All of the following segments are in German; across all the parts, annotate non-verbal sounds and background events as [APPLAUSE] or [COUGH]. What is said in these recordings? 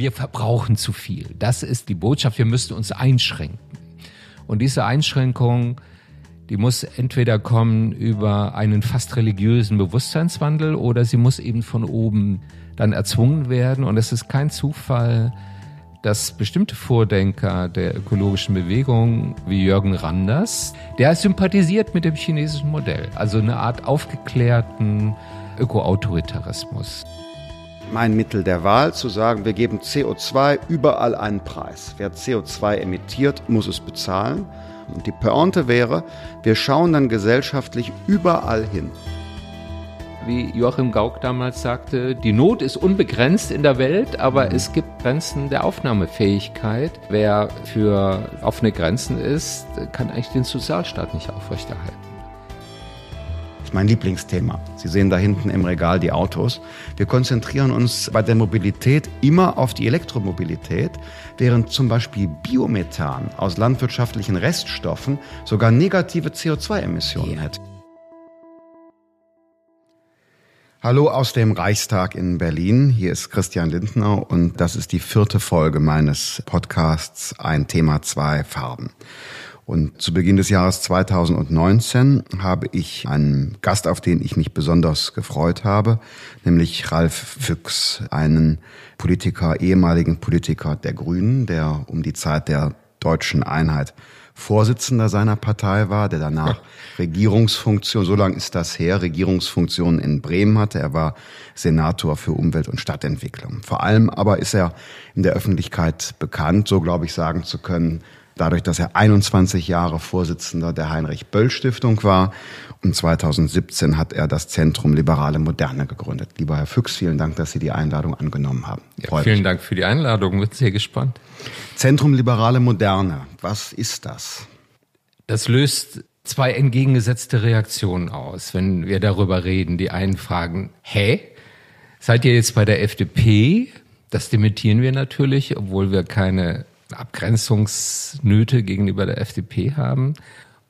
wir verbrauchen zu viel. Das ist die Botschaft, wir müssten uns einschränken. Und diese Einschränkung, die muss entweder kommen über einen fast religiösen Bewusstseinswandel oder sie muss eben von oben dann erzwungen werden. Und es ist kein Zufall, dass bestimmte Vordenker der ökologischen Bewegung wie Jürgen Randers, der sympathisiert mit dem chinesischen Modell, also eine Art aufgeklärten Ökoautoritarismus. Mein Mittel der Wahl zu sagen, wir geben CO2 überall einen Preis. Wer CO2 emittiert, muss es bezahlen. Und die Pointe wäre, wir schauen dann gesellschaftlich überall hin wie Joachim Gauck damals sagte, die Not ist unbegrenzt in der Welt, aber mhm. es gibt Grenzen der Aufnahmefähigkeit. Wer für offene Grenzen ist, kann eigentlich den Sozialstaat nicht aufrechterhalten. Ist mein Lieblingsthema. Sie sehen da hinten im Regal die Autos. Wir konzentrieren uns bei der Mobilität immer auf die Elektromobilität, während zum Beispiel Biomethan aus landwirtschaftlichen Reststoffen sogar negative CO2-Emissionen yeah. hätte. Hallo aus dem Reichstag in Berlin. Hier ist Christian Lindner und das ist die vierte Folge meines Podcasts Ein Thema, zwei Farben. Und zu Beginn des Jahres 2019 habe ich einen Gast, auf den ich mich besonders gefreut habe, nämlich Ralf Füchs, einen Politiker, ehemaligen Politiker der Grünen, der um die Zeit der deutschen Einheit Vorsitzender seiner Partei war, der danach. Regierungsfunktion, so lange ist das her, Regierungsfunktion in Bremen hatte. Er war Senator für Umwelt und Stadtentwicklung. Vor allem aber ist er in der Öffentlichkeit bekannt, so glaube ich sagen zu können, dadurch, dass er 21 Jahre Vorsitzender der Heinrich-Böll-Stiftung war. Und 2017 hat er das Zentrum Liberale Moderne gegründet. Lieber Herr Füchs, vielen Dank, dass Sie die Einladung angenommen haben. Ja, vielen mich. Dank für die Einladung. Bin sehr gespannt. Zentrum Liberale Moderne. Was ist das? Das löst zwei entgegengesetzte Reaktionen aus, wenn wir darüber reden. Die einen fragen, hä? Seid ihr jetzt bei der FDP? Das dementieren wir natürlich, obwohl wir keine Abgrenzungsnöte gegenüber der FDP haben.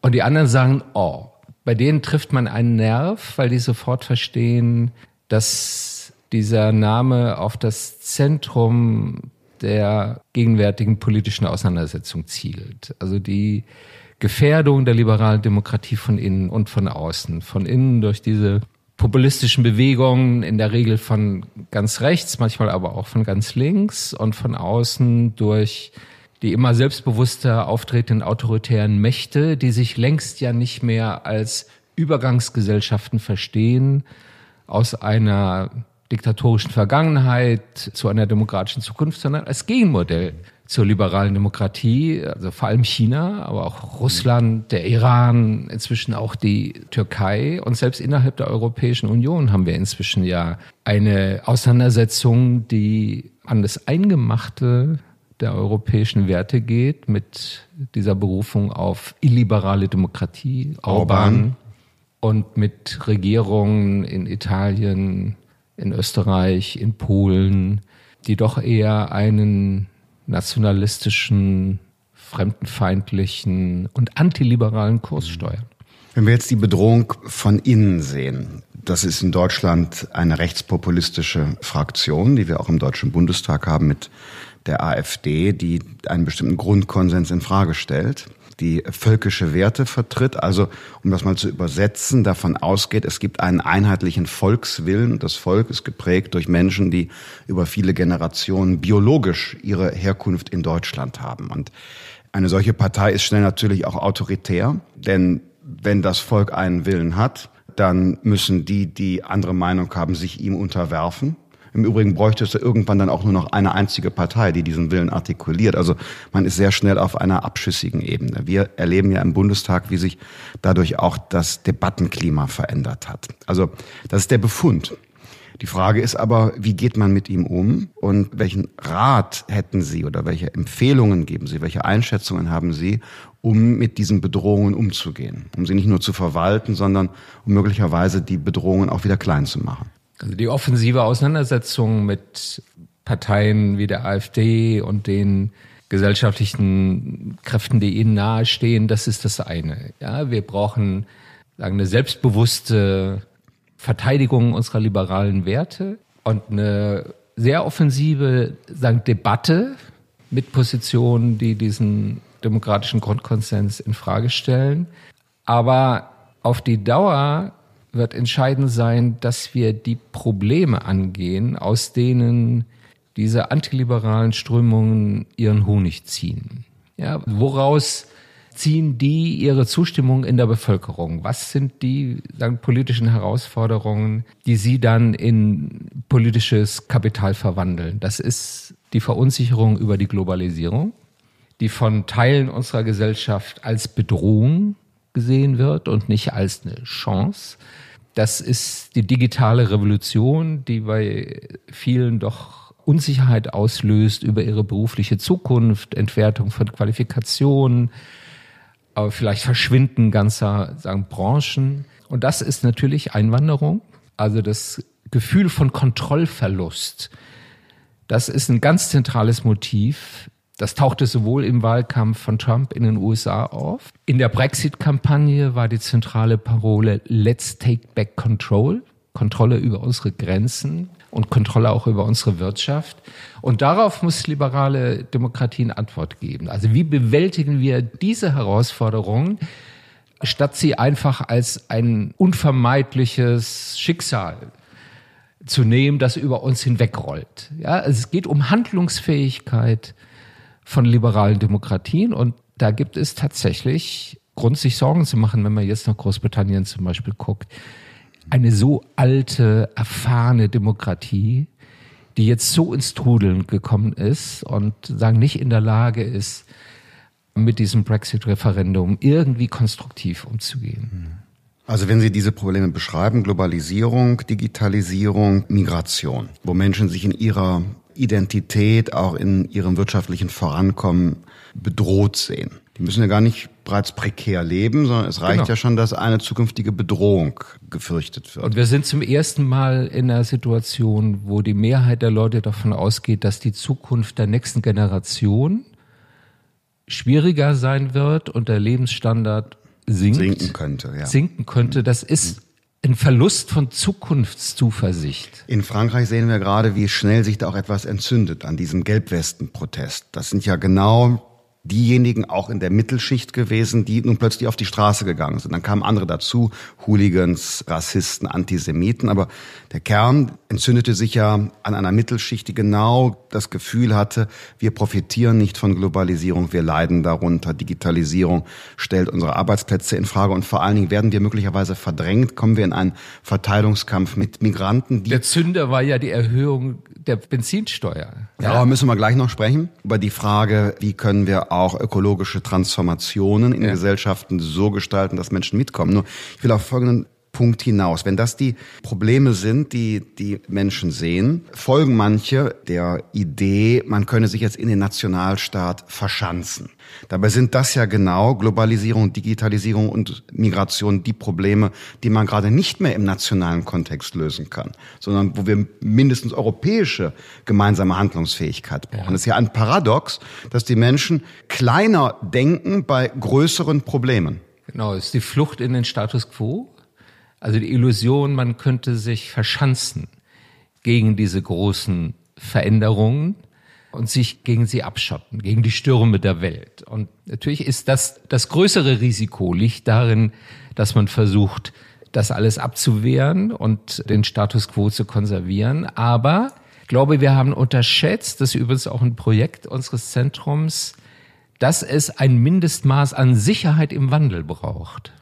Und die anderen sagen, oh, bei denen trifft man einen Nerv, weil die sofort verstehen, dass dieser Name auf das Zentrum der gegenwärtigen politischen Auseinandersetzung zielt. Also die Gefährdung der liberalen Demokratie von innen und von außen. Von innen durch diese populistischen Bewegungen, in der Regel von ganz rechts, manchmal aber auch von ganz links und von außen durch die immer selbstbewusster auftretenden autoritären Mächte, die sich längst ja nicht mehr als Übergangsgesellschaften verstehen, aus einer diktatorischen Vergangenheit zu einer demokratischen Zukunft, sondern als Gegenmodell zur liberalen Demokratie, also vor allem China, aber auch Russland, der Iran, inzwischen auch die Türkei. Und selbst innerhalb der Europäischen Union haben wir inzwischen ja eine Auseinandersetzung, die an das Eingemachte der europäischen Werte geht, mit dieser Berufung auf illiberale Demokratie, Orban, und mit Regierungen in Italien, in Österreich, in Polen, die doch eher einen nationalistischen, fremdenfeindlichen und antiliberalen Kurs steuern. Wenn wir jetzt die Bedrohung von innen sehen, das ist in Deutschland eine rechtspopulistische Fraktion, die wir auch im Deutschen Bundestag haben mit der AfD, die einen bestimmten Grundkonsens in Frage stellt, die völkische Werte vertritt, also um das mal zu übersetzen, davon ausgeht, es gibt einen einheitlichen Volkswillen. Das Volk ist geprägt durch Menschen, die über viele Generationen biologisch ihre Herkunft in Deutschland haben. Und eine solche Partei ist schnell natürlich auch autoritär, denn wenn das Volk einen Willen hat, dann müssen die, die andere Meinung haben, sich ihm unterwerfen. Im Übrigen bräuchte es irgendwann dann auch nur noch eine einzige Partei, die diesen Willen artikuliert. Also man ist sehr schnell auf einer abschüssigen Ebene. Wir erleben ja im Bundestag, wie sich dadurch auch das Debattenklima verändert hat. Also das ist der Befund. Die Frage ist aber, wie geht man mit ihm um und welchen Rat hätten Sie oder welche Empfehlungen geben Sie, welche Einschätzungen haben Sie, um mit diesen Bedrohungen umzugehen, um sie nicht nur zu verwalten, sondern um möglicherweise die Bedrohungen auch wieder klein zu machen? Also die offensive Auseinandersetzung mit Parteien wie der AfD und den gesellschaftlichen Kräften, die ihnen nahestehen, das ist das eine. Ja, wir brauchen sagen, eine selbstbewusste Verteidigung unserer liberalen Werte und eine sehr offensive sagen, Debatte mit Positionen, die diesen demokratischen Grundkonsens in Frage stellen. Aber auf die Dauer wird entscheidend sein, dass wir die Probleme angehen, aus denen diese antiliberalen Strömungen ihren Honig ziehen. Ja, woraus ziehen die ihre Zustimmung in der Bevölkerung? Was sind die sagen, politischen Herausforderungen, die sie dann in politisches Kapital verwandeln? Das ist die Verunsicherung über die Globalisierung, die von Teilen unserer Gesellschaft als Bedrohung gesehen wird und nicht als eine Chance. Das ist die digitale Revolution, die bei vielen doch Unsicherheit auslöst über ihre berufliche Zukunft, Entwertung von Qualifikationen, aber vielleicht Verschwinden ganzer sagen, Branchen. Und das ist natürlich Einwanderung, also das Gefühl von Kontrollverlust. Das ist ein ganz zentrales Motiv das tauchte sowohl im Wahlkampf von Trump in den USA auf. In der Brexit-Kampagne war die zentrale Parole Let's take back control. Kontrolle über unsere Grenzen und Kontrolle auch über unsere Wirtschaft. Und darauf muss liberale Demokratie eine Antwort geben. Also wie bewältigen wir diese Herausforderung, statt sie einfach als ein unvermeidliches Schicksal zu nehmen, das über uns hinwegrollt. Ja, es geht um Handlungsfähigkeit, von liberalen Demokratien. Und da gibt es tatsächlich Grund, sich Sorgen zu machen, wenn man jetzt nach Großbritannien zum Beispiel guckt. Eine so alte, erfahrene Demokratie, die jetzt so ins Trudeln gekommen ist und sagen nicht in der Lage ist, mit diesem Brexit-Referendum irgendwie konstruktiv umzugehen. Also wenn Sie diese Probleme beschreiben, Globalisierung, Digitalisierung, Migration, wo Menschen sich in ihrer Identität auch in ihrem wirtschaftlichen Vorankommen bedroht sehen. Die müssen ja gar nicht bereits prekär leben, sondern es reicht genau. ja schon, dass eine zukünftige Bedrohung gefürchtet wird. Und wir sind zum ersten Mal in einer Situation, wo die Mehrheit der Leute davon ausgeht, dass die Zukunft der nächsten Generation schwieriger sein wird und der Lebensstandard sinkt, sinken könnte. Ja. Sinken könnte. Das ist ein Verlust von Zukunftszuversicht. In Frankreich sehen wir gerade, wie schnell sich da auch etwas entzündet an diesem Gelbwesten-Protest. Das sind ja genau diejenigen auch in der Mittelschicht gewesen, die nun plötzlich auf die Straße gegangen sind. Dann kamen andere dazu, Hooligans, Rassisten, Antisemiten, aber der Kern entzündete sich ja an einer Mittelschicht, die genau das Gefühl hatte, wir profitieren nicht von Globalisierung, wir leiden darunter, Digitalisierung stellt unsere Arbeitsplätze in Frage und vor allen Dingen werden wir möglicherweise verdrängt, kommen wir in einen Verteilungskampf mit Migranten. der Zünder war ja die Erhöhung der Benzinsteuer. Ja, darüber müssen wir gleich noch sprechen, über die Frage, wie können wir auch ökologische Transformationen in ja. Gesellschaften so gestalten, dass Menschen mitkommen. Nur, ich will auf folgenden Punkt hinaus. Wenn das die Probleme sind, die die Menschen sehen, folgen manche der Idee, man könne sich jetzt in den Nationalstaat verschanzen. Dabei sind das ja genau Globalisierung, Digitalisierung und Migration die Probleme, die man gerade nicht mehr im nationalen Kontext lösen kann, sondern wo wir mindestens europäische gemeinsame Handlungsfähigkeit brauchen. Ja. Das ist ja ein Paradox, dass die Menschen kleiner denken bei größeren Problemen. Genau, es ist die Flucht in den Status quo also die Illusion, man könnte sich verschanzen gegen diese großen Veränderungen und sich gegen sie abschotten, gegen die Stürme der Welt. Und natürlich ist das, das größere Risiko liegt darin, dass man versucht, das alles abzuwehren und den Status quo zu konservieren. Aber ich glaube, wir haben unterschätzt, das ist übrigens auch ein Projekt unseres Zentrums, dass es ein Mindestmaß an Sicherheit im Wandel braucht.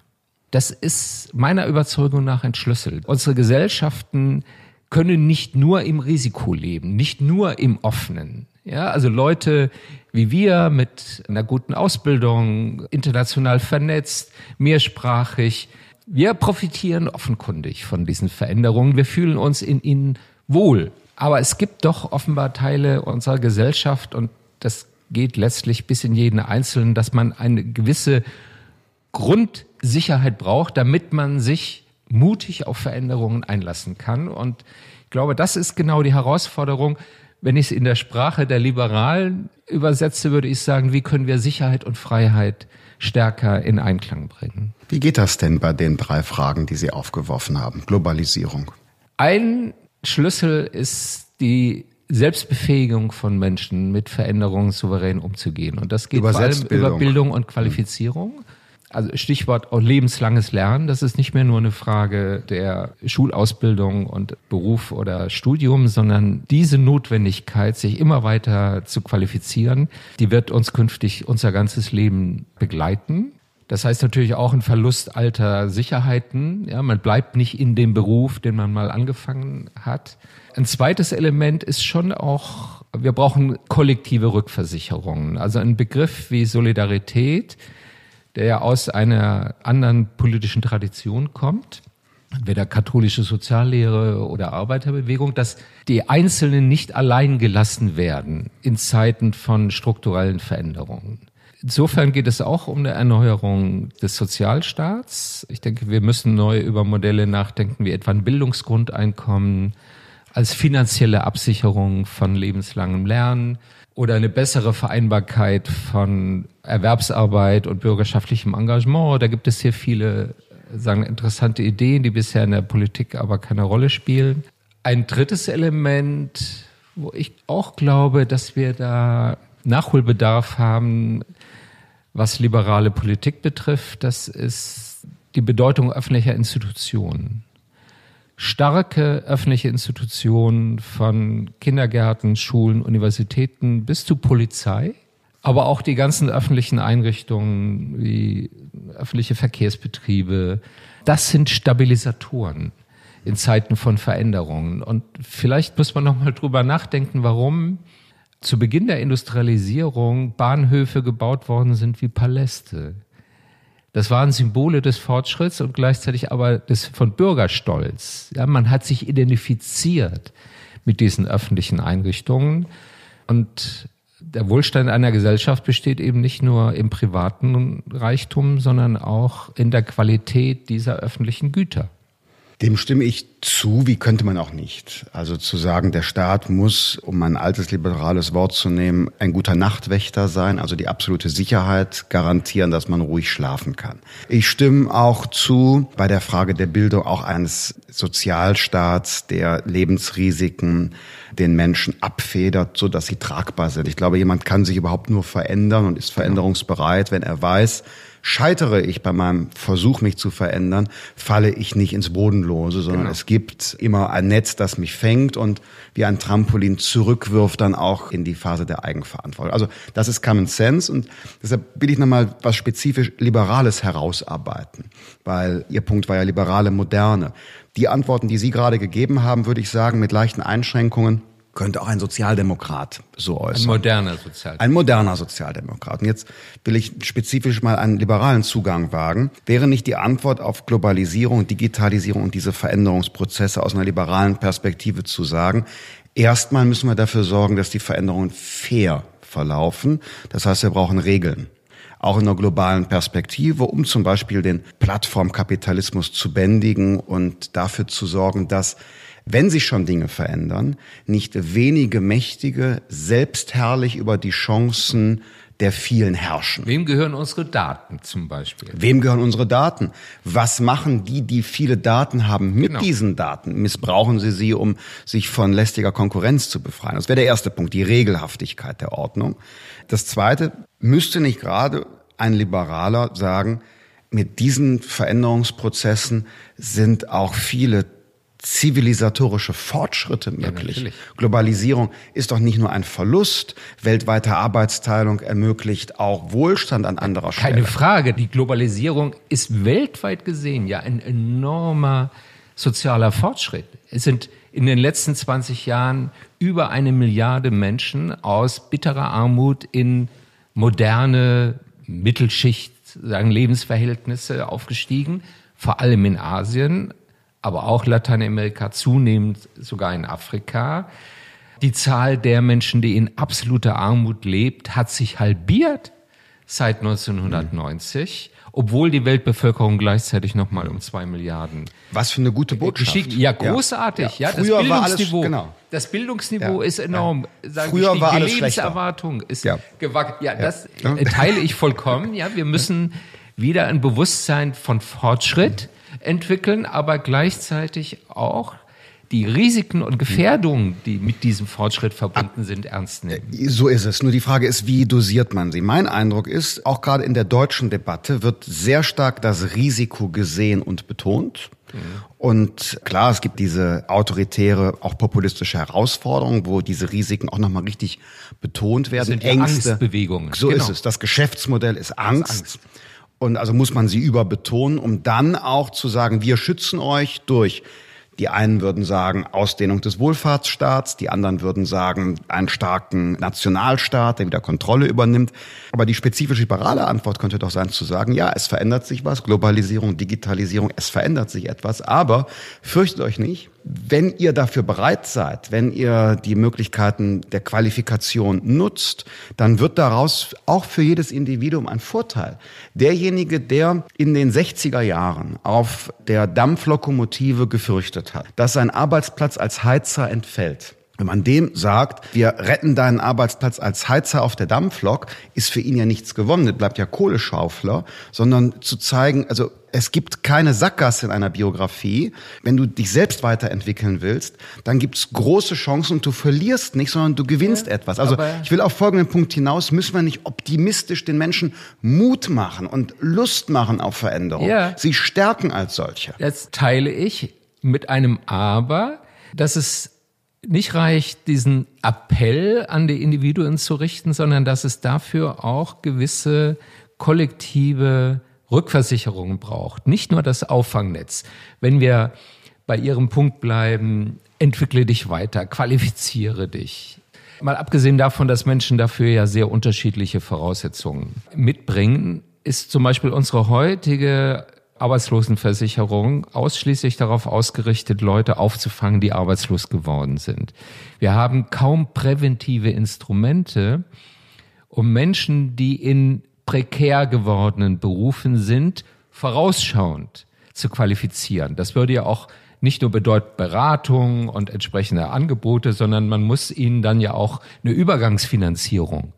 Das ist meiner Überzeugung nach entschlüsselt. Unsere Gesellschaften können nicht nur im Risiko leben, nicht nur im Offenen. Ja, also Leute wie wir mit einer guten Ausbildung, international vernetzt, mehrsprachig, wir profitieren offenkundig von diesen Veränderungen. Wir fühlen uns in ihnen wohl. Aber es gibt doch offenbar Teile unserer Gesellschaft und das geht letztlich bis in jeden Einzelnen, dass man eine gewisse Grundsicherheit braucht, damit man sich mutig auf Veränderungen einlassen kann. Und ich glaube, das ist genau die Herausforderung. Wenn ich es in der Sprache der Liberalen übersetze, würde ich sagen, wie können wir Sicherheit und Freiheit stärker in Einklang bringen? Wie geht das denn bei den drei Fragen, die Sie aufgeworfen haben? Globalisierung. Ein Schlüssel ist die Selbstbefähigung von Menschen mit Veränderungen souverän umzugehen. Und das geht über vor allem über Bildung und Qualifizierung. Also Stichwort auch lebenslanges Lernen. Das ist nicht mehr nur eine Frage der Schulausbildung und Beruf oder Studium, sondern diese Notwendigkeit, sich immer weiter zu qualifizieren, die wird uns künftig unser ganzes Leben begleiten. Das heißt natürlich auch ein Verlust alter Sicherheiten. Ja, man bleibt nicht in dem Beruf, den man mal angefangen hat. Ein zweites Element ist schon auch, wir brauchen kollektive Rückversicherungen. Also ein Begriff wie Solidarität, der ja aus einer anderen politischen Tradition kommt, entweder katholische Soziallehre oder Arbeiterbewegung, dass die Einzelnen nicht allein gelassen werden in Zeiten von strukturellen Veränderungen. Insofern geht es auch um eine Erneuerung des Sozialstaats. Ich denke, wir müssen neu über Modelle nachdenken, wie etwa ein Bildungsgrundeinkommen als finanzielle Absicherung von lebenslangem Lernen oder eine bessere Vereinbarkeit von Erwerbsarbeit und bürgerschaftlichem Engagement. Da gibt es hier viele sagen interessante Ideen, die bisher in der Politik aber keine Rolle spielen. Ein drittes Element, wo ich auch glaube, dass wir da Nachholbedarf haben, was liberale Politik betrifft, das ist die Bedeutung öffentlicher Institutionen starke öffentliche Institutionen von Kindergärten, Schulen, Universitäten bis zu Polizei, aber auch die ganzen öffentlichen Einrichtungen wie öffentliche Verkehrsbetriebe, das sind Stabilisatoren in Zeiten von Veränderungen. Und vielleicht muss man noch mal drüber nachdenken, warum zu Beginn der Industrialisierung Bahnhöfe gebaut worden sind wie Paläste. Das waren Symbole des Fortschritts und gleichzeitig aber des, von Bürgerstolz. Ja, man hat sich identifiziert mit diesen öffentlichen Einrichtungen und der Wohlstand einer Gesellschaft besteht eben nicht nur im privaten Reichtum, sondern auch in der Qualität dieser öffentlichen Güter. Dem stimme ich zu, wie könnte man auch nicht. Also zu sagen, der Staat muss, um ein altes liberales Wort zu nehmen, ein guter Nachtwächter sein, also die absolute Sicherheit garantieren, dass man ruhig schlafen kann. Ich stimme auch zu bei der Frage der Bildung auch eines Sozialstaats, der Lebensrisiken den Menschen abfedert, so dass sie tragbar sind. Ich glaube, jemand kann sich überhaupt nur verändern und ist veränderungsbereit, wenn er weiß, Scheitere ich bei meinem Versuch, mich zu verändern, falle ich nicht ins Bodenlose, sondern genau. es gibt immer ein Netz, das mich fängt und wie ein Trampolin zurückwirft dann auch in die Phase der Eigenverantwortung. Also das ist Common Sense und deshalb will ich nochmal was spezifisch Liberales herausarbeiten, weil Ihr Punkt war ja liberale Moderne. Die Antworten, die Sie gerade gegeben haben, würde ich sagen, mit leichten Einschränkungen, könnte auch ein Sozialdemokrat so äußern. Ein moderner Sozialdemokrat. Ein moderner Sozialdemokrat. Und jetzt will ich spezifisch mal einen liberalen Zugang wagen. Wäre nicht die Antwort auf Globalisierung, Digitalisierung und diese Veränderungsprozesse aus einer liberalen Perspektive zu sagen, erstmal müssen wir dafür sorgen, dass die Veränderungen fair verlaufen. Das heißt, wir brauchen Regeln auch in einer globalen Perspektive, um zum Beispiel den Plattformkapitalismus zu bändigen und dafür zu sorgen, dass wenn sich schon Dinge verändern, nicht wenige Mächtige selbstherrlich über die Chancen der vielen herrschen. Wem gehören unsere Daten zum Beispiel? Wem gehören unsere Daten? Was machen die, die viele Daten haben mit genau. diesen Daten? Missbrauchen sie sie, um sich von lästiger Konkurrenz zu befreien? Das wäre der erste Punkt, die Regelhaftigkeit der Ordnung. Das zweite, müsste nicht gerade ein Liberaler sagen, mit diesen Veränderungsprozessen sind auch viele zivilisatorische Fortschritte möglich. Ja, Globalisierung ist doch nicht nur ein Verlust. Weltweite Arbeitsteilung ermöglicht auch Wohlstand an anderer Stelle. Keine Frage. Die Globalisierung ist weltweit gesehen ja ein enormer sozialer Fortschritt. Es sind in den letzten 20 Jahren über eine Milliarde Menschen aus bitterer Armut in moderne Mittelschicht, sagen Lebensverhältnisse aufgestiegen, vor allem in Asien, aber auch Lateinamerika, zunehmend sogar in Afrika. Die Zahl der Menschen, die in absoluter Armut lebt, hat sich halbiert seit 1990, mhm. obwohl die Weltbevölkerung gleichzeitig noch mal um zwei Milliarden. Was für eine gute Botschaft. Ja, großartig. Ja, ja. Früher das Bildungsniveau, war alles, genau. das Bildungsniveau ja. ist enorm. Sagen Früher war die alles Lebenserwartung ist ja. gewachsen. Ja, das teile ich vollkommen. Ja, wir müssen wieder ein Bewusstsein von Fortschritt entwickeln, aber gleichzeitig auch die Risiken und Gefährdungen, die mit diesem Fortschritt verbunden sind, ernst nehmen. So ist es. Nur die Frage ist, wie dosiert man sie? Mein Eindruck ist, auch gerade in der deutschen Debatte wird sehr stark das Risiko gesehen und betont. Mhm. Und klar, es gibt diese autoritäre, auch populistische Herausforderung, wo diese Risiken auch nochmal richtig betont werden. Das sind Ängste. Angstbewegungen. So genau. ist es. Das Geschäftsmodell ist Angst. ist Angst. Und also muss man sie überbetonen, um dann auch zu sagen, wir schützen euch durch die einen würden sagen Ausdehnung des Wohlfahrtsstaats, die anderen würden sagen einen starken Nationalstaat, der wieder Kontrolle übernimmt. Aber die spezifisch liberale Antwort könnte doch sein zu sagen, ja, es verändert sich was, Globalisierung, Digitalisierung, es verändert sich etwas, aber fürchtet euch nicht, wenn ihr dafür bereit seid, wenn ihr die Möglichkeiten der Qualifikation nutzt, dann wird daraus auch für jedes Individuum ein Vorteil. Derjenige, der in den 60er Jahren auf der Dampflokomotive gefürchtet hat, dass sein Arbeitsplatz als Heizer entfällt, wenn man dem sagt, wir retten deinen Arbeitsplatz als Heizer auf der Dampflok, ist für ihn ja nichts gewonnen. bleibt ja Kohleschaufler, sondern zu zeigen, also es gibt keine Sackgasse in einer Biografie. Wenn du dich selbst weiterentwickeln willst, dann gibt's große Chancen und du verlierst nicht, sondern du gewinnst ja, etwas. Also ich will auf folgenden Punkt hinaus, müssen wir nicht optimistisch den Menschen Mut machen und Lust machen auf Veränderung. Ja. Sie stärken als solche. Das teile ich mit einem Aber, dass es nicht reicht, diesen Appell an die Individuen zu richten, sondern dass es dafür auch gewisse kollektive Rückversicherungen braucht. Nicht nur das Auffangnetz. Wenn wir bei Ihrem Punkt bleiben, entwickle dich weiter, qualifiziere dich. Mal abgesehen davon, dass Menschen dafür ja sehr unterschiedliche Voraussetzungen mitbringen, ist zum Beispiel unsere heutige Arbeitslosenversicherung ausschließlich darauf ausgerichtet, Leute aufzufangen, die arbeitslos geworden sind. Wir haben kaum präventive Instrumente, um Menschen, die in prekär gewordenen Berufen sind, vorausschauend zu qualifizieren. Das würde ja auch nicht nur bedeuten Beratung und entsprechende Angebote, sondern man muss ihnen dann ja auch eine Übergangsfinanzierung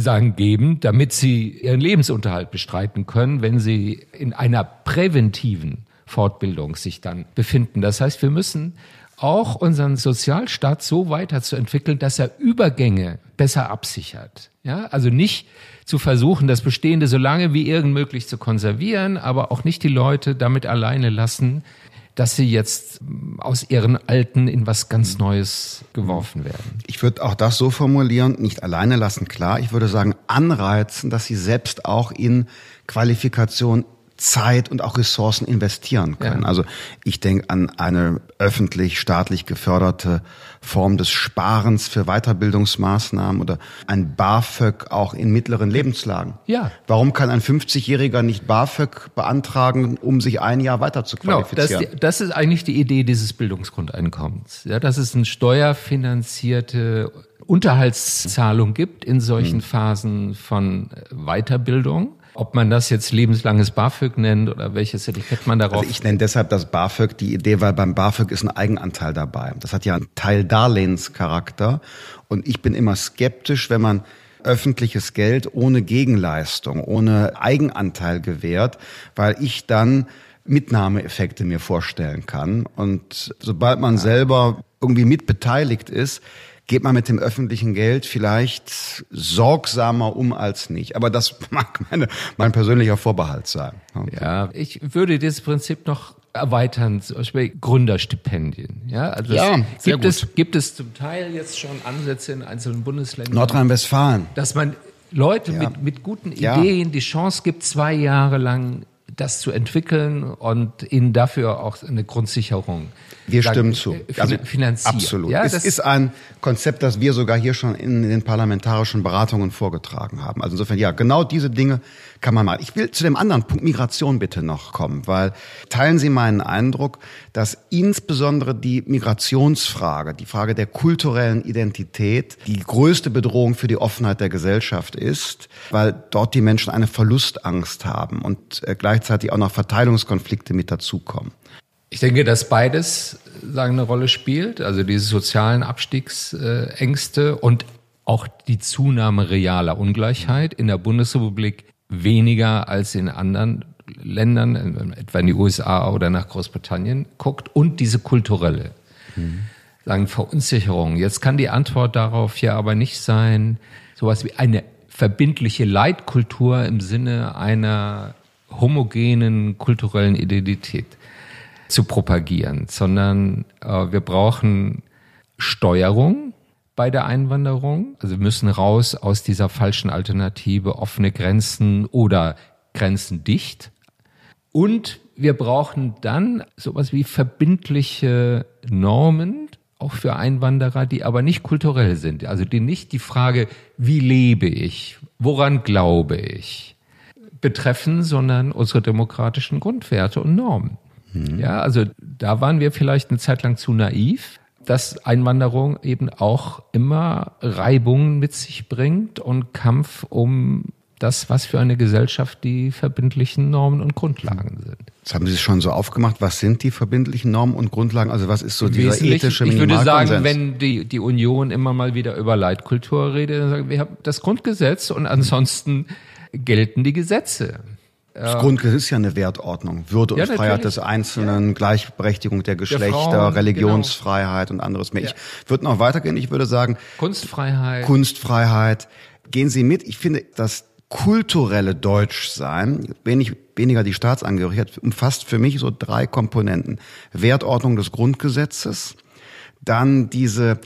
sagen, geben, damit sie ihren Lebensunterhalt bestreiten können, wenn sie in einer präventiven Fortbildung sich dann befinden. Das heißt, wir müssen auch unseren Sozialstaat so weiterzuentwickeln, dass er Übergänge besser absichert. Ja, also nicht zu versuchen, das Bestehende so lange wie irgend möglich zu konservieren, aber auch nicht die Leute damit alleine lassen, dass sie jetzt aus ihren Alten in was ganz Neues geworfen werden. Ich würde auch das so formulieren, nicht alleine lassen, klar. Ich würde sagen, anreizen, dass sie selbst auch in Qualifikation Zeit und auch Ressourcen investieren können. Ja. Also ich denke an eine öffentlich, staatlich geförderte Form des Sparens für Weiterbildungsmaßnahmen oder ein BAföG auch in mittleren Lebenslagen. Ja. Warum kann ein 50-Jähriger nicht BAföG beantragen, um sich ein Jahr weiter zu qualifizieren? Genau, das, das ist eigentlich die Idee dieses Bildungsgrundeinkommens. Ja, dass es eine steuerfinanzierte Unterhaltszahlung gibt in solchen hm. Phasen von Weiterbildung ob man das jetzt lebenslanges BAföG nennt oder welches Etikett man darauf. Also ich nenne deshalb das BAföG die Idee, weil beim BAföG ist ein Eigenanteil dabei. Das hat ja einen Teil Darlehenscharakter. Und ich bin immer skeptisch, wenn man öffentliches Geld ohne Gegenleistung, ohne Eigenanteil gewährt, weil ich dann Mitnahmeeffekte mir vorstellen kann. Und sobald man selber irgendwie mitbeteiligt ist, geht man mit dem öffentlichen Geld vielleicht sorgsamer um als nicht. Aber das [LAUGHS] mag meine, mein persönlicher Vorbehalt sein. Ja, ich würde dieses Prinzip noch erweitern, zum Beispiel Gründerstipendien. Ja, also ja, gibt gut. es gibt es zum Teil jetzt schon Ansätze in einzelnen Bundesländern. Nordrhein-Westfalen. Dass man Leute ja. mit, mit guten Ideen ja. die Chance gibt, zwei Jahre lang das zu entwickeln und ihnen dafür auch eine Grundsicherung. Wir stimmen zu. Äh, also finanzieren. Absolut. Ja, es ist ein Konzept, das wir sogar hier schon in den parlamentarischen Beratungen vorgetragen haben. Also insofern, ja, genau diese Dinge kann man mal. Ich will zu dem anderen Punkt Migration bitte noch kommen, weil teilen Sie meinen Eindruck, dass insbesondere die Migrationsfrage, die Frage der kulturellen Identität, die größte Bedrohung für die Offenheit der Gesellschaft ist, weil dort die Menschen eine Verlustangst haben und äh, gleichzeitig auch noch Verteilungskonflikte mit dazukommen. Ich denke, dass beides sagen, eine Rolle spielt, also diese sozialen Abstiegsängste und auch die Zunahme realer Ungleichheit in der Bundesrepublik weniger als in anderen Ländern, etwa in die USA oder nach Großbritannien guckt und diese kulturelle hm. sagen Verunsicherung. Jetzt kann die Antwort darauf ja aber nicht sein, sowas wie eine verbindliche Leitkultur im Sinne einer homogenen kulturellen Identität zu propagieren, sondern äh, wir brauchen Steuerung bei der Einwanderung. Also wir müssen raus aus dieser falschen Alternative offene Grenzen oder Grenzen dicht. Und wir brauchen dann sowas wie verbindliche Normen, auch für Einwanderer, die aber nicht kulturell sind. Also die nicht die Frage, wie lebe ich, woran glaube ich, betreffen, sondern unsere demokratischen Grundwerte und Normen. Mhm. Ja, also da waren wir vielleicht eine Zeit lang zu naiv, dass Einwanderung eben auch immer Reibungen mit sich bringt und Kampf um das, was für eine Gesellschaft die verbindlichen Normen und Grundlagen sind. Das haben Sie schon so aufgemacht. Was sind die verbindlichen Normen und Grundlagen? Also was ist so dieser ethische Ich würde sagen, wenn die, die Union immer mal wieder über Leitkultur redet, dann sagen wir, wir haben das Grundgesetz und ansonsten gelten die Gesetze. Das Grundgesetz ist ja eine Wertordnung. Würde und ja, Freiheit des Einzelnen, ja. Gleichberechtigung der Geschlechter, der Frauen, genau. Religionsfreiheit genau. und anderes mehr. Ja. Ich würde noch weitergehen. Ich würde sagen. Kunstfreiheit. Kunstfreiheit. Gehen Sie mit. Ich finde, das kulturelle Deutschsein, wenig, weniger die Staatsangehörigkeit, umfasst für mich so drei Komponenten. Wertordnung des Grundgesetzes, dann diese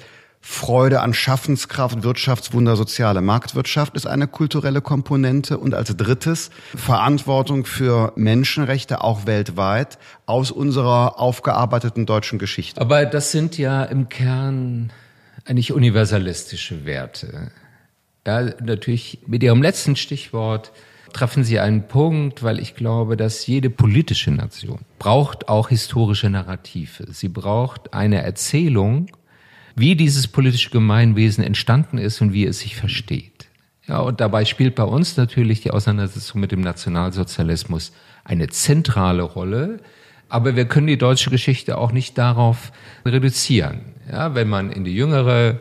Freude an Schaffenskraft, Wirtschaftswunder, soziale Marktwirtschaft ist eine kulturelle Komponente. Und als drittes Verantwortung für Menschenrechte, auch weltweit, aus unserer aufgearbeiteten deutschen Geschichte. Aber das sind ja im Kern eigentlich universalistische Werte. Ja, natürlich mit Ihrem letzten Stichwort treffen Sie einen Punkt, weil ich glaube, dass jede politische Nation braucht auch historische Narrative. Sie braucht eine Erzählung, wie dieses politische Gemeinwesen entstanden ist und wie es sich versteht. Ja, und dabei spielt bei uns natürlich die Auseinandersetzung mit dem Nationalsozialismus eine zentrale Rolle. Aber wir können die deutsche Geschichte auch nicht darauf reduzieren. Ja, wenn man in die jüngere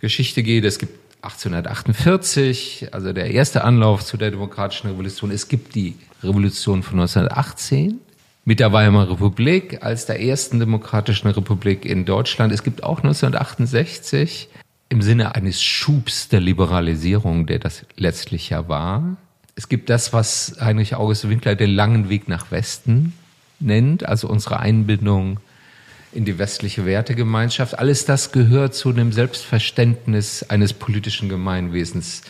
Geschichte geht, es gibt 1848, also der erste Anlauf zu der demokratischen Revolution. Es gibt die Revolution von 1918 mit der Weimarer Republik als der ersten demokratischen Republik in Deutschland. Es gibt auch 1968 im Sinne eines Schubs der Liberalisierung, der das letztlich ja war. Es gibt das, was Heinrich August Winkler den langen Weg nach Westen nennt, also unsere Einbindung in die westliche Wertegemeinschaft. Alles das gehört zu einem Selbstverständnis eines politischen Gemeinwesens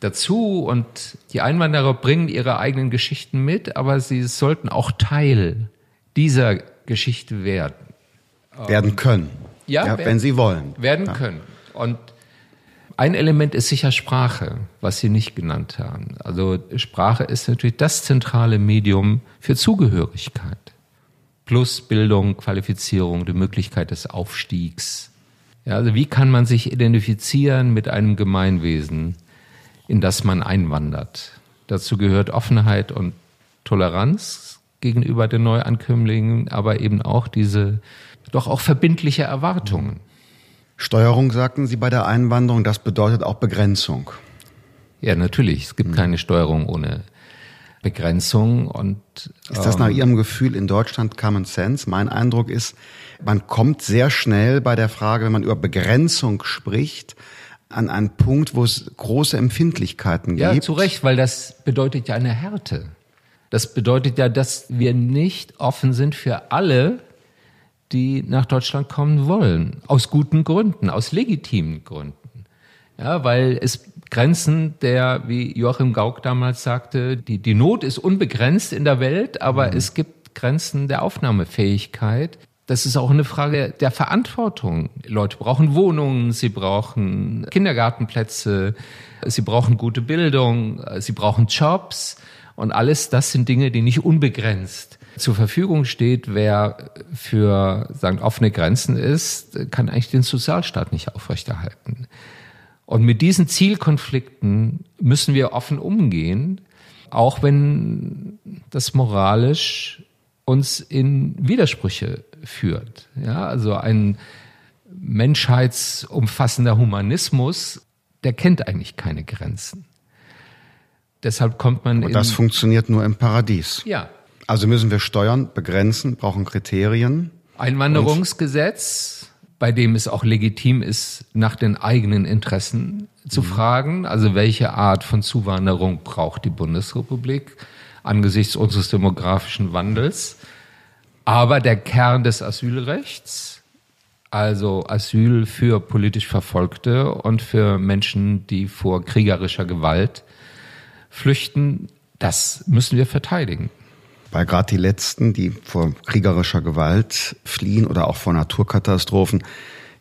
dazu und die Einwanderer bringen ihre eigenen Geschichten mit, aber sie sollten auch Teil dieser Geschichte werden. Werden können. Ja, ja werden, wenn sie wollen. Werden ja. können. Und ein Element ist sicher Sprache, was Sie nicht genannt haben. Also Sprache ist natürlich das zentrale Medium für Zugehörigkeit. Plus Bildung, Qualifizierung, die Möglichkeit des Aufstiegs. Ja, also wie kann man sich identifizieren mit einem Gemeinwesen? In das man einwandert. Dazu gehört Offenheit und Toleranz gegenüber den Neuankömmlingen, aber eben auch diese doch auch verbindliche Erwartungen. Steuerung, sagten Sie bei der Einwanderung, das bedeutet auch Begrenzung. Ja, natürlich. Es gibt mhm. keine Steuerung ohne Begrenzung und ist das nach ähm, Ihrem Gefühl in Deutschland Common Sense? Mein Eindruck ist, man kommt sehr schnell bei der Frage, wenn man über Begrenzung spricht, an einen Punkt, wo es große Empfindlichkeiten gibt. Ja, zu Recht, weil das bedeutet ja eine Härte. Das bedeutet ja, dass wir nicht offen sind für alle, die nach Deutschland kommen wollen. Aus guten Gründen, aus legitimen Gründen. Ja, weil es Grenzen der, wie Joachim Gauck damals sagte, die, die Not ist unbegrenzt in der Welt, aber mhm. es gibt Grenzen der Aufnahmefähigkeit. Das ist auch eine Frage der Verantwortung. Leute brauchen Wohnungen, sie brauchen Kindergartenplätze, sie brauchen gute Bildung, sie brauchen Jobs und alles das sind Dinge, die nicht unbegrenzt zur Verfügung steht. Wer für sagen offene Grenzen ist, kann eigentlich den Sozialstaat nicht aufrechterhalten. Und mit diesen Zielkonflikten müssen wir offen umgehen, auch wenn das moralisch uns in Widersprüche führt. Ja, also ein menschheitsumfassender Humanismus, der kennt eigentlich keine Grenzen. Deshalb kommt man. Und das funktioniert nur im Paradies. Ja. Also müssen wir steuern, begrenzen, brauchen Kriterien. Einwanderungsgesetz, bei dem es auch legitim ist, nach den eigenen Interessen zu mhm. fragen. Also welche Art von Zuwanderung braucht die Bundesrepublik angesichts unseres demografischen Wandels? Aber der Kern des Asylrechts, also Asyl für politisch Verfolgte und für Menschen, die vor kriegerischer Gewalt flüchten, das müssen wir verteidigen. Weil gerade die Letzten, die vor kriegerischer Gewalt fliehen oder auch vor Naturkatastrophen,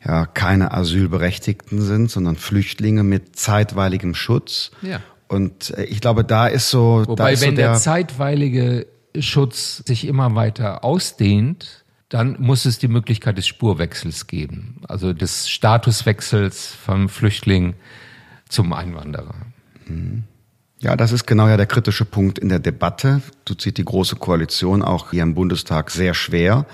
ja keine Asylberechtigten sind, sondern Flüchtlinge mit zeitweiligem Schutz. Ja. Und äh, ich glaube, da ist so. Wobei, ist wenn so der, der zeitweilige Schutz sich immer weiter ausdehnt, dann muss es die Möglichkeit des Spurwechsels geben, also des Statuswechsels vom Flüchtling zum Einwanderer. Mhm. Ja, das ist genau ja der kritische Punkt in der Debatte. Du zieht die Große Koalition auch hier im Bundestag sehr schwer.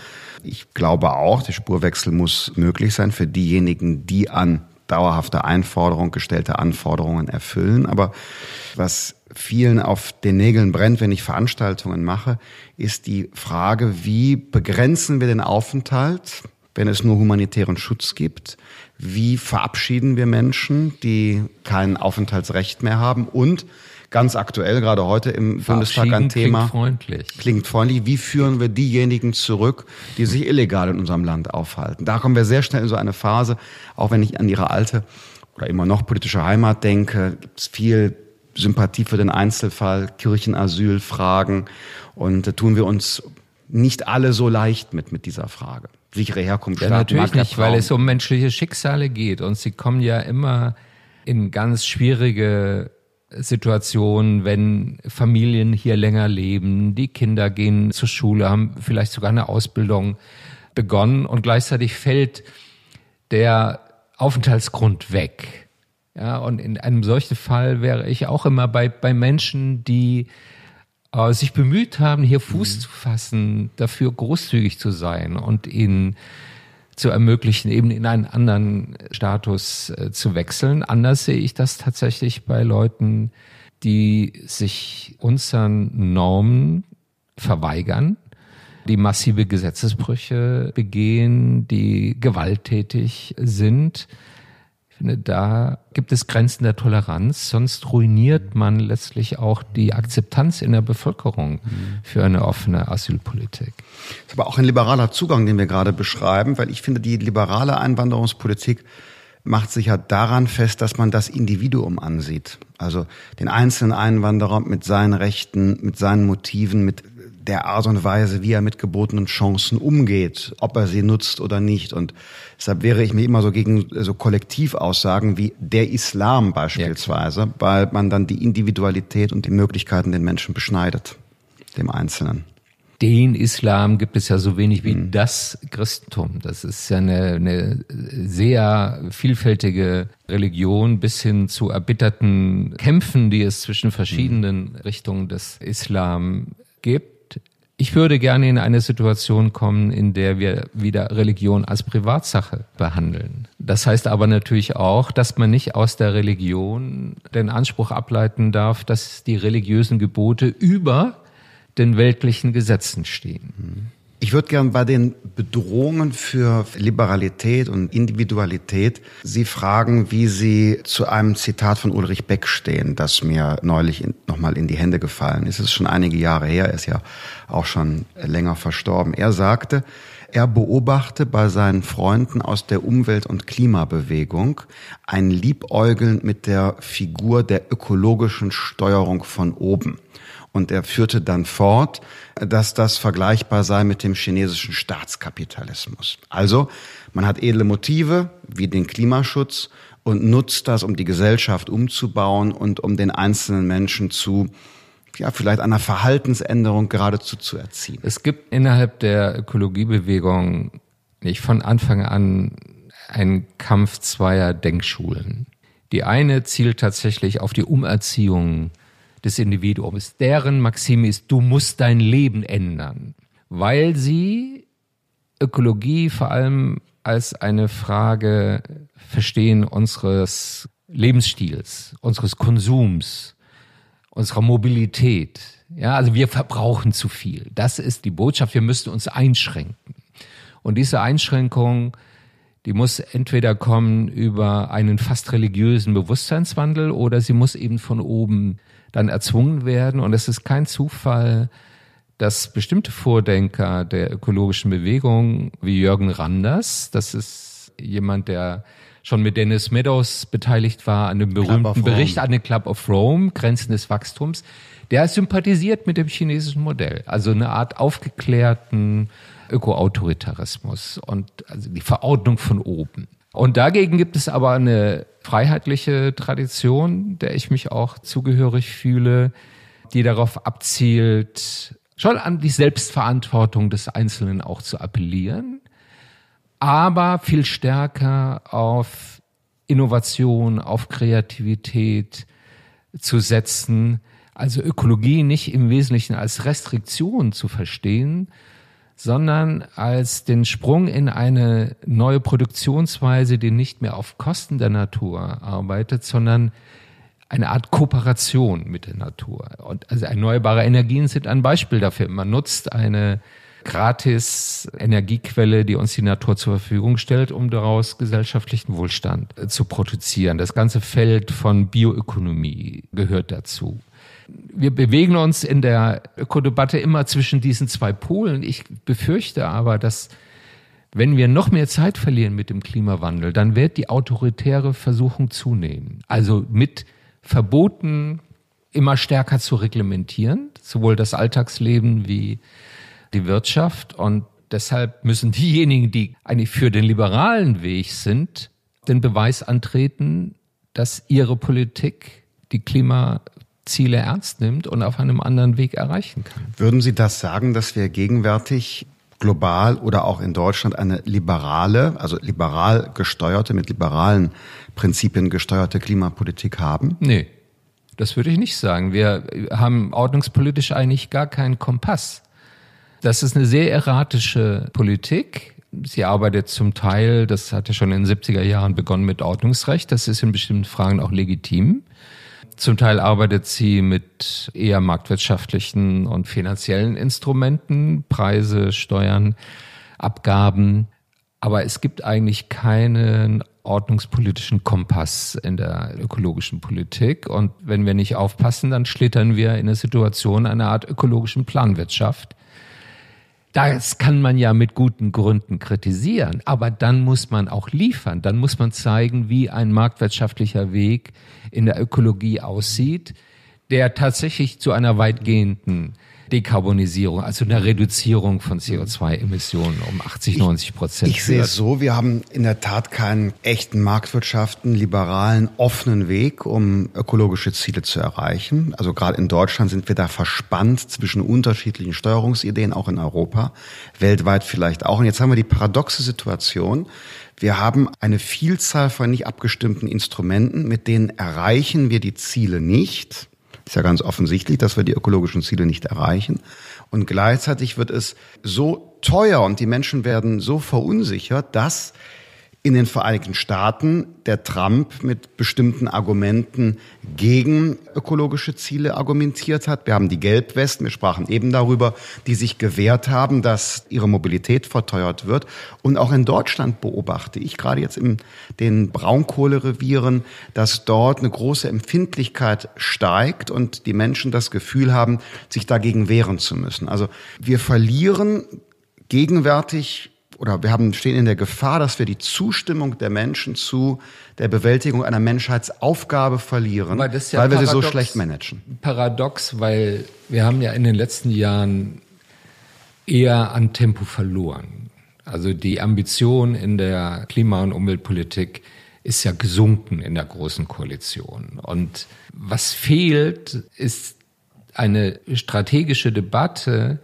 Ich glaube auch, der Spurwechsel muss möglich sein für diejenigen, die an dauerhafte Einforderung gestellte Anforderungen erfüllen. Aber was vielen auf den Nägeln brennt, wenn ich Veranstaltungen mache, ist die Frage, wie begrenzen wir den Aufenthalt, wenn es nur humanitären Schutz gibt? Wie verabschieden wir Menschen, die kein Aufenthaltsrecht mehr haben? Und ganz aktuell, gerade heute im Bundestag ein Thema. Klingt freundlich. Klingt freundlich. Wie führen wir diejenigen zurück, die sich illegal in unserem Land aufhalten? Da kommen wir sehr schnell in so eine Phase, auch wenn ich an ihre alte oder immer noch politische Heimat denke, gibt es viel Sympathie für den Einzelfall, Kirchenasyl, Fragen. Und da tun wir uns nicht alle so leicht mit, mit dieser Frage. Sichere Herkunft. Ja, natürlich nicht, weil es um menschliche Schicksale geht. Und sie kommen ja immer in ganz schwierige Situationen, wenn Familien hier länger leben, die Kinder gehen zur Schule, haben vielleicht sogar eine Ausbildung begonnen und gleichzeitig fällt der Aufenthaltsgrund weg. Ja, und in einem solchen Fall wäre ich auch immer bei, bei Menschen, die äh, sich bemüht haben, hier Fuß mhm. zu fassen, dafür großzügig zu sein und ihnen zu ermöglichen, eben in einen anderen Status äh, zu wechseln. Anders sehe ich das tatsächlich bei Leuten, die sich unseren Normen verweigern, die massive Gesetzesbrüche begehen, die gewalttätig sind da gibt es Grenzen der Toleranz, sonst ruiniert man letztlich auch die Akzeptanz in der Bevölkerung für eine offene Asylpolitik. Das ist aber auch ein liberaler Zugang, den wir gerade beschreiben, weil ich finde, die liberale Einwanderungspolitik macht sich ja daran fest, dass man das Individuum ansieht. Also den einzelnen Einwanderer mit seinen Rechten, mit seinen Motiven, mit der Art und Weise, wie er mit gebotenen Chancen umgeht, ob er sie nutzt oder nicht. Und deshalb wäre ich mir immer so gegen so Kollektivaussagen wie der Islam beispielsweise, ja. weil man dann die Individualität und die Möglichkeiten den Menschen beschneidet, dem Einzelnen den Islam gibt es ja so wenig wie mhm. das Christentum. Das ist ja eine, eine sehr vielfältige Religion bis hin zu erbitterten Kämpfen, die es zwischen verschiedenen mhm. Richtungen des Islam gibt. Ich würde gerne in eine Situation kommen, in der wir wieder Religion als Privatsache behandeln. Das heißt aber natürlich auch, dass man nicht aus der Religion den Anspruch ableiten darf, dass die religiösen Gebote über den weltlichen Gesetzen stehen. Ich würde gern bei den Bedrohungen für Liberalität und Individualität Sie fragen, wie Sie zu einem Zitat von Ulrich Beck stehen, das mir neulich nochmal in die Hände gefallen ist. Es ist schon einige Jahre her, er ist ja auch schon länger verstorben. Er sagte, er beobachte bei seinen Freunden aus der Umwelt- und Klimabewegung ein Liebäugeln mit der Figur der ökologischen Steuerung von oben. Und er führte dann fort, dass das vergleichbar sei mit dem chinesischen Staatskapitalismus. Also man hat edle Motive wie den Klimaschutz und nutzt das, um die Gesellschaft umzubauen und um den einzelnen Menschen zu ja, vielleicht einer Verhaltensänderung geradezu zu erziehen. Es gibt innerhalb der Ökologiebewegung nicht von Anfang an einen Kampf zweier Denkschulen. Die eine zielt tatsächlich auf die Umerziehung des Individuums. Deren Maxime ist, du musst dein Leben ändern, weil sie Ökologie vor allem als eine Frage verstehen unseres Lebensstils, unseres Konsums, unserer Mobilität. Ja, also wir verbrauchen zu viel. Das ist die Botschaft. Wir müssen uns einschränken. Und diese Einschränkung, die muss entweder kommen über einen fast religiösen Bewusstseinswandel oder sie muss eben von oben dann erzwungen werden. Und es ist kein Zufall, dass bestimmte Vordenker der ökologischen Bewegung wie Jürgen Randers, das ist jemand, der schon mit Dennis Meadows beteiligt war an dem berühmten Bericht an den Club of Rome, Grenzen des Wachstums, der sympathisiert mit dem chinesischen Modell, also eine Art aufgeklärten Ökoautoritarismus und also die Verordnung von oben. Und dagegen gibt es aber eine freiheitliche Tradition, der ich mich auch zugehörig fühle, die darauf abzielt, schon an die Selbstverantwortung des Einzelnen auch zu appellieren, aber viel stärker auf Innovation, auf Kreativität zu setzen, also Ökologie nicht im Wesentlichen als Restriktion zu verstehen, sondern als den Sprung in eine neue Produktionsweise, die nicht mehr auf Kosten der Natur arbeitet, sondern eine Art Kooperation mit der Natur. Und also erneuerbare Energien sind ein Beispiel dafür. Man nutzt eine gratis Energiequelle, die uns die Natur zur Verfügung stellt, um daraus gesellschaftlichen Wohlstand zu produzieren. Das ganze Feld von Bioökonomie gehört dazu wir bewegen uns in der Ökodebatte immer zwischen diesen zwei Polen. Ich befürchte aber, dass wenn wir noch mehr Zeit verlieren mit dem Klimawandel, dann wird die autoritäre Versuchung zunehmen. Also mit Verboten immer stärker zu reglementieren, sowohl das Alltagsleben wie die Wirtschaft. Und deshalb müssen diejenigen, die eigentlich für den liberalen Weg sind, den Beweis antreten, dass ihre Politik die Klima Ziele ernst nimmt und auf einem anderen Weg erreichen kann. Würden Sie das sagen, dass wir gegenwärtig global oder auch in Deutschland eine liberale, also liberal gesteuerte, mit liberalen Prinzipien gesteuerte Klimapolitik haben? Nee, das würde ich nicht sagen. Wir haben ordnungspolitisch eigentlich gar keinen Kompass. Das ist eine sehr erratische Politik. Sie arbeitet zum Teil, das hat ja schon in den 70er Jahren begonnen mit Ordnungsrecht. Das ist in bestimmten Fragen auch legitim. Zum Teil arbeitet sie mit eher marktwirtschaftlichen und finanziellen Instrumenten, Preise, Steuern, Abgaben. Aber es gibt eigentlich keinen ordnungspolitischen Kompass in der ökologischen Politik. Und wenn wir nicht aufpassen, dann schlittern wir in eine Situation einer Art ökologischen Planwirtschaft, das kann man ja mit guten Gründen kritisieren, aber dann muss man auch liefern, dann muss man zeigen, wie ein marktwirtschaftlicher Weg in der Ökologie aussieht, der tatsächlich zu einer weitgehenden Dekarbonisierung, also eine Reduzierung von CO2-Emissionen um 80, 90 Prozent. Ich, ich sehe es so, wir haben in der Tat keinen echten Marktwirtschaften, liberalen, offenen Weg, um ökologische Ziele zu erreichen. Also gerade in Deutschland sind wir da verspannt zwischen unterschiedlichen Steuerungsideen, auch in Europa, weltweit vielleicht auch. Und jetzt haben wir die paradoxe Situation, wir haben eine Vielzahl von nicht abgestimmten Instrumenten, mit denen erreichen wir die Ziele nicht. Ist ja ganz offensichtlich, dass wir die ökologischen Ziele nicht erreichen. Und gleichzeitig wird es so teuer und die Menschen werden so verunsichert, dass in den Vereinigten Staaten der Trump mit bestimmten Argumenten gegen ökologische Ziele argumentiert hat. Wir haben die Gelbwesten, wir sprachen eben darüber, die sich gewehrt haben, dass ihre Mobilität verteuert wird. Und auch in Deutschland beobachte ich gerade jetzt in den Braunkohlerevieren, dass dort eine große Empfindlichkeit steigt und die Menschen das Gefühl haben, sich dagegen wehren zu müssen. Also wir verlieren gegenwärtig oder wir haben, stehen in der Gefahr, dass wir die Zustimmung der Menschen zu der Bewältigung einer Menschheitsaufgabe verlieren, ja weil wir sie so schlecht managen. Paradox, weil wir haben ja in den letzten Jahren eher an Tempo verloren. Also die Ambition in der Klima- und Umweltpolitik ist ja gesunken in der Großen Koalition. Und was fehlt, ist eine strategische Debatte,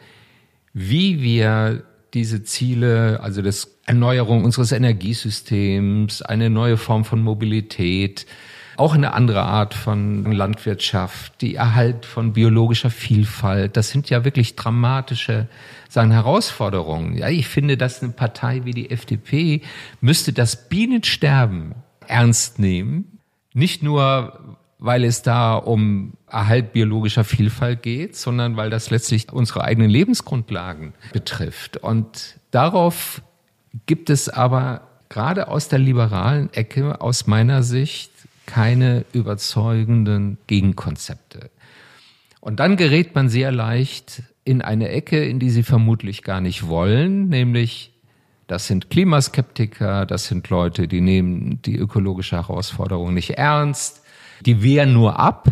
wie wir diese Ziele, also das Erneuerung unseres Energiesystems, eine neue Form von Mobilität, auch eine andere Art von Landwirtschaft, die Erhalt von biologischer Vielfalt, das sind ja wirklich dramatische sagen, Herausforderungen. Ja, ich finde, dass eine Partei wie die FDP müsste das Bienensterben ernst nehmen. Nicht nur, weil es da um Erhalt biologischer Vielfalt geht, sondern weil das letztlich unsere eigenen Lebensgrundlagen betrifft. Und darauf gibt es aber gerade aus der liberalen Ecke aus meiner Sicht keine überzeugenden Gegenkonzepte. Und dann gerät man sehr leicht in eine Ecke, in die sie vermutlich gar nicht wollen, nämlich das sind Klimaskeptiker, das sind Leute, die nehmen die ökologische Herausforderung nicht ernst, die wehren nur ab.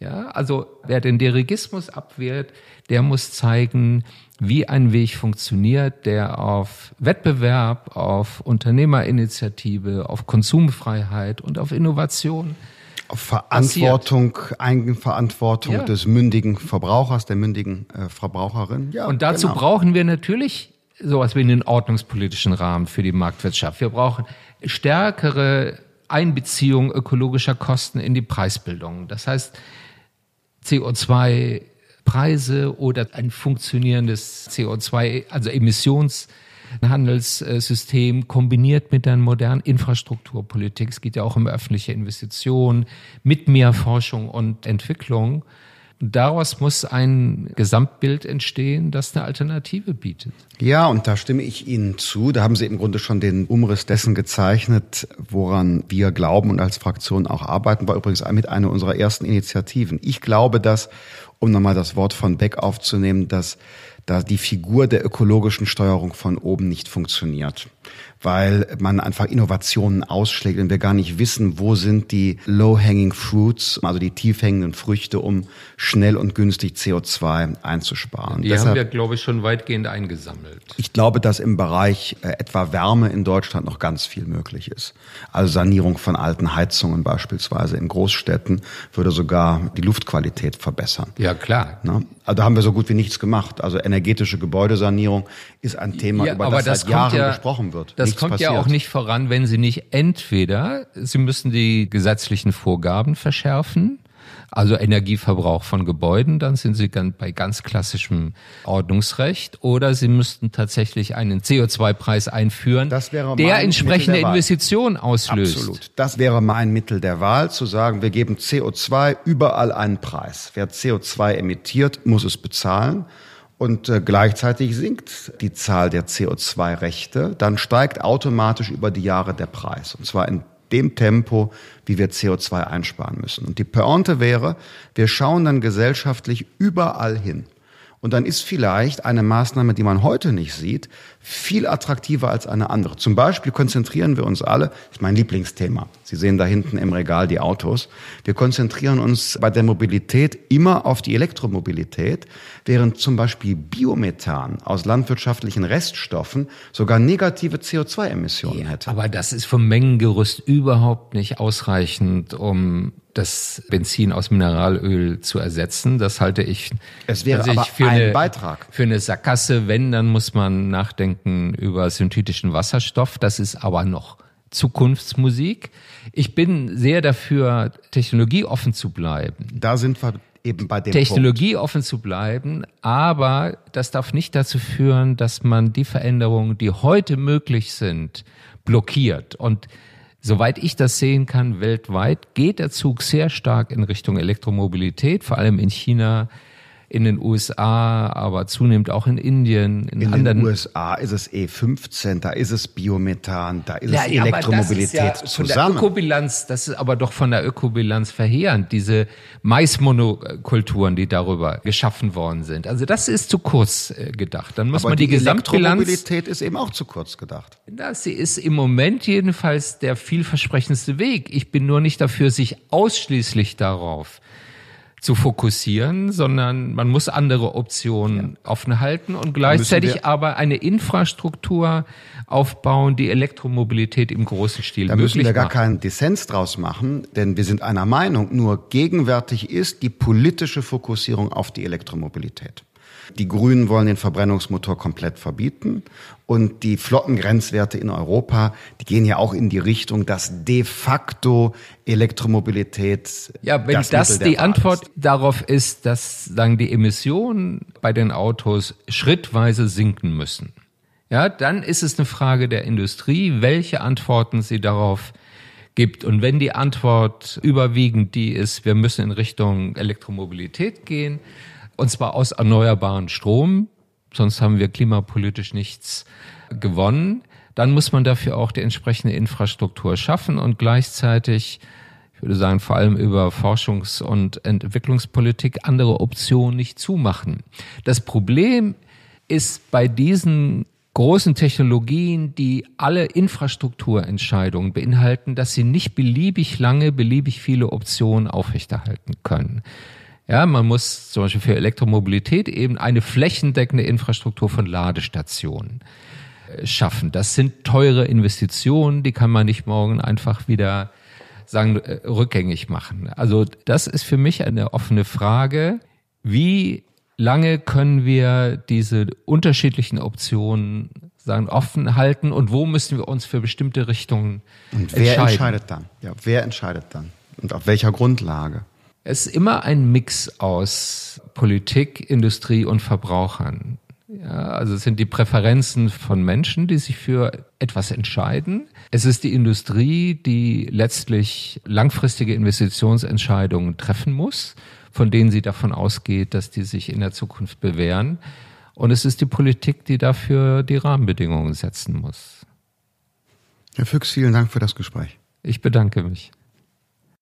Ja, also wer den Dirigismus abwehrt, der muss zeigen, wie ein Weg funktioniert, der auf Wettbewerb, auf Unternehmerinitiative, auf Konsumfreiheit und auf Innovation auf Verantwortung, Eigenverantwortung ja. des mündigen Verbrauchers, der mündigen äh, Verbraucherin. Ja, und dazu genau. brauchen wir natürlich sowas wie einen ordnungspolitischen Rahmen für die Marktwirtschaft. Wir brauchen stärkere Einbeziehung ökologischer Kosten in die Preisbildung. Das heißt, CO2 Preise oder ein funktionierendes CO2, also Emissionshandelssystem kombiniert mit einer modernen Infrastrukturpolitik. Es geht ja auch um öffentliche Investitionen mit mehr Forschung und Entwicklung. Daraus muss ein Gesamtbild entstehen, das eine Alternative bietet. Ja, und da stimme ich Ihnen zu. Da haben Sie im Grunde schon den Umriss dessen gezeichnet, woran wir glauben und als Fraktion auch arbeiten, war übrigens mit einer unserer ersten Initiativen. Ich glaube, dass, um nochmal das Wort von Beck aufzunehmen, dass da die Figur der ökologischen Steuerung von oben nicht funktioniert weil man einfach Innovationen ausschlägt und wir gar nicht wissen, wo sind die low-hanging fruits, also die tiefhängenden Früchte, um schnell und günstig CO2 einzusparen. Die Deshalb, haben wir, glaube ich, schon weitgehend eingesammelt. Ich glaube, dass im Bereich äh, etwa Wärme in Deutschland noch ganz viel möglich ist. Also Sanierung von alten Heizungen beispielsweise in Großstädten würde sogar die Luftqualität verbessern. Ja, klar. Ne? Also da haben wir so gut wie nichts gemacht. Also energetische Gebäudesanierung ist ein Thema, ja, über das, das seit Jahren ja, gesprochen wird. Das kommt passiert. ja auch nicht voran, wenn Sie nicht entweder, Sie müssen die gesetzlichen Vorgaben verschärfen, also Energieverbrauch von Gebäuden, dann sind Sie bei ganz klassischem Ordnungsrecht. Oder Sie müssten tatsächlich einen CO2-Preis einführen, der entsprechende der Investitionen auslöst. Absolut. Das wäre mein Mittel der Wahl, zu sagen, wir geben CO2 überall einen Preis. Wer CO2 emittiert, muss es bezahlen und äh, gleichzeitig sinkt die Zahl der CO2-Rechte, dann steigt automatisch über die Jahre der Preis. Und zwar in dem Tempo, wie wir CO2 einsparen müssen. Und die Pointe wäre, wir schauen dann gesellschaftlich überall hin. Und dann ist vielleicht eine Maßnahme, die man heute nicht sieht, viel attraktiver als eine andere. Zum Beispiel konzentrieren wir uns alle, das ist mein Lieblingsthema. Sie sehen da hinten im Regal die Autos. Wir konzentrieren uns bei der Mobilität immer auf die Elektromobilität, während zum Beispiel Biomethan aus landwirtschaftlichen Reststoffen sogar negative CO2-Emissionen ja, hätte. Aber das ist vom Mengengerüst überhaupt nicht ausreichend, um das Benzin aus Mineralöl zu ersetzen. Das halte ich, es wäre also aber für ein eine, Beitrag. Für eine Sackgasse, wenn, dann muss man nachdenken über synthetischen Wasserstoff. Das ist aber noch Zukunftsmusik. Ich bin sehr dafür, technologieoffen zu bleiben. Da sind wir eben bei dem Technologieoffen zu bleiben, aber das darf nicht dazu führen, dass man die Veränderungen, die heute möglich sind, blockiert. Und Soweit ich das sehen kann, weltweit geht der Zug sehr stark in Richtung Elektromobilität, vor allem in China, in den USA, aber zunehmend auch in Indien. In, in anderen. den USA ist es E15, da ist es Biomethan, da ist ja, es Elektromobilität ja zusammen. Von der Ökobilanz, das ist aber doch von der Ökobilanz verheerend, diese Maismonokulturen, die darüber geschaffen worden sind. Also das ist zu kurz äh, gedacht. Dann muss aber man die, die Gesamtbilanz. Elektromobilität ist eben auch zu kurz gedacht. Das ist im Moment jedenfalls der vielversprechendste Weg. Ich bin nur nicht dafür, sich ausschließlich darauf zu fokussieren, sondern man muss andere Optionen ja. offen halten und gleichzeitig aber eine Infrastruktur aufbauen, die Elektromobilität im großen Stil da möglich macht. Da müssen wir gar macht. keinen Dissens draus machen, denn wir sind einer Meinung, nur gegenwärtig ist die politische Fokussierung auf die Elektromobilität. Die Grünen wollen den Verbrennungsmotor komplett verbieten und die Flottengrenzwerte in Europa, die gehen ja auch in die Richtung, dass de facto Elektromobilität. Ja, wenn das, das die Antwort ist. darauf ist, dass sagen die Emissionen bei den Autos schrittweise sinken müssen. Ja, dann ist es eine Frage der Industrie, welche Antworten sie darauf gibt. Und wenn die Antwort überwiegend die ist, wir müssen in Richtung Elektromobilität gehen, und zwar aus erneuerbaren Strom, sonst haben wir klimapolitisch nichts gewonnen. dann muss man dafür auch die entsprechende Infrastruktur schaffen und gleichzeitig ich würde sagen, vor allem über Forschungs- und Entwicklungspolitik andere Optionen nicht zumachen. Das Problem ist bei diesen großen Technologien, die alle Infrastrukturentscheidungen beinhalten, dass sie nicht beliebig lange, beliebig viele Optionen aufrechterhalten können. Ja, man muss zum Beispiel für Elektromobilität eben eine flächendeckende Infrastruktur von Ladestationen äh, schaffen. Das sind teure Investitionen, die kann man nicht morgen einfach wieder sagen, äh, rückgängig machen. Also das ist für mich eine offene Frage. Wie lange können wir diese unterschiedlichen Optionen sagen, offen halten und wo müssen wir uns für bestimmte Richtungen und wer entscheiden? entscheidet dann? Ja, wer entscheidet dann? Und auf welcher Grundlage? Es ist immer ein Mix aus Politik, Industrie und Verbrauchern. Ja, also es sind die Präferenzen von Menschen, die sich für etwas entscheiden. Es ist die Industrie, die letztlich langfristige Investitionsentscheidungen treffen muss, von denen sie davon ausgeht, dass die sich in der Zukunft bewähren. Und es ist die Politik, die dafür die Rahmenbedingungen setzen muss. Herr Füchs, vielen Dank für das Gespräch. Ich bedanke mich.